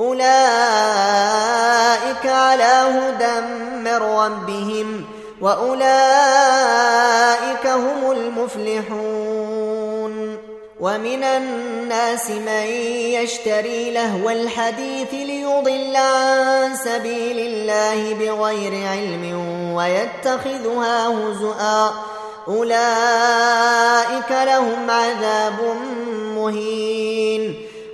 أولئك على هدى من ربهم وأولئك هم المفلحون. ومن الناس من يشتري لهو الحديث ليضل عن سبيل الله بغير علم ويتخذها هزؤا. أولئك لهم عذاب مهين.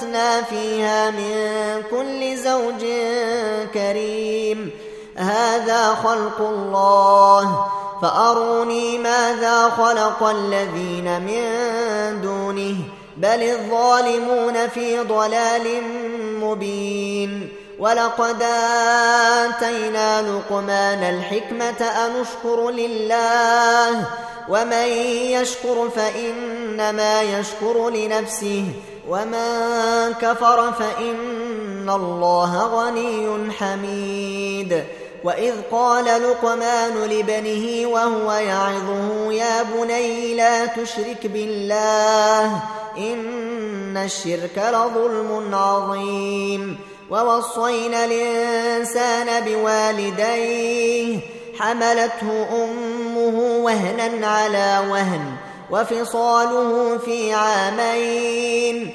فأنبتنا فيها من كل زوج كريم هذا خلق الله فأروني ماذا خلق الذين من دونه بل الظالمون في ضلال مبين ولقد آتينا لقمان الحكمة أن اشكر لله ومن يشكر فإنما يشكر لنفسه ومن كفر فإن الله غني حميد. وإذ قال لقمان لبنه وهو يعظه يا بني لا تشرك بالله إن الشرك لظلم عظيم. ووصينا الإنسان بوالديه حملته أمه وهنا على وهن وفصاله في عامين.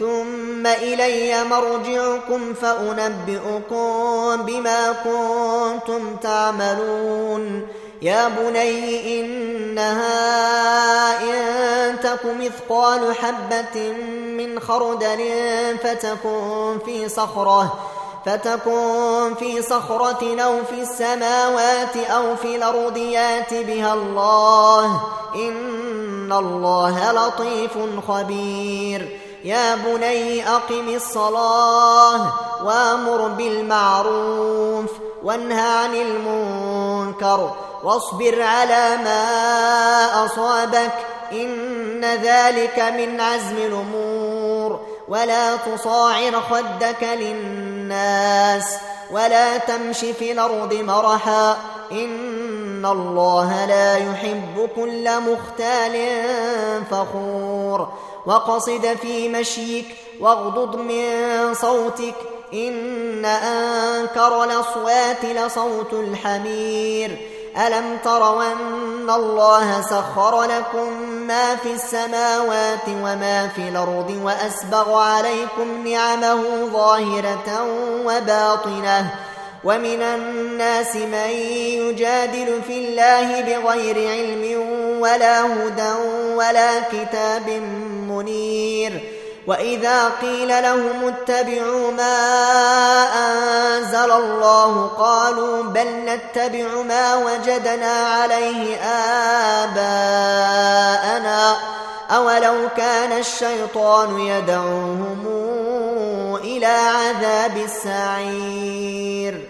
ثم إلي مرجعكم فأنبئكم بما كنتم تعملون. يا بني إنها إن تك مثقال حبة من خردل فتكن في صخرة فتكن في صخرة أو في السماوات أو في الأرض يات بها الله. إن الله لطيف خبير. يا بني أقم الصلاة وأمر بالمعروف وانهى عن المنكر واصبر على ما أصابك إن ذلك من عزم الأمور ولا تصاعر خدك للناس ولا تمش في الأرض مرحا إن الله لا يحب كل مختال فخور وقصد في مشيك واغضض من صوتك إن أنكر الأصوات لصوت الحمير ألم تروا أن الله سخر لكم ما في السماوات وما في الأرض وأسبغ عليكم نعمه ظاهرة وباطنة ومن الناس من يجادل في الله بغير علم ولا هدى ولا كتاب منير. وإذا قيل لهم اتبعوا ما أنزل الله قالوا بل نتبع ما وجدنا عليه آباءنا. أولو كان الشيطان يدعوهم إلى عذاب السعير.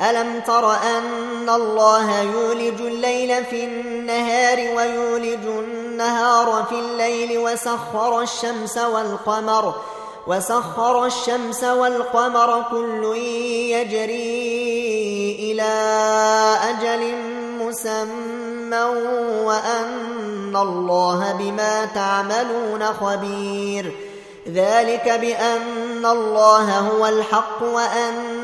ألم تر أن الله يولج الليل في النهار ويولج النهار في الليل وسخر الشمس والقمر وسخر الشمس والقمر كل يجري إلى أجل مسمى وأن الله بما تعملون خبير. ذلك بأن الله هو الحق وأن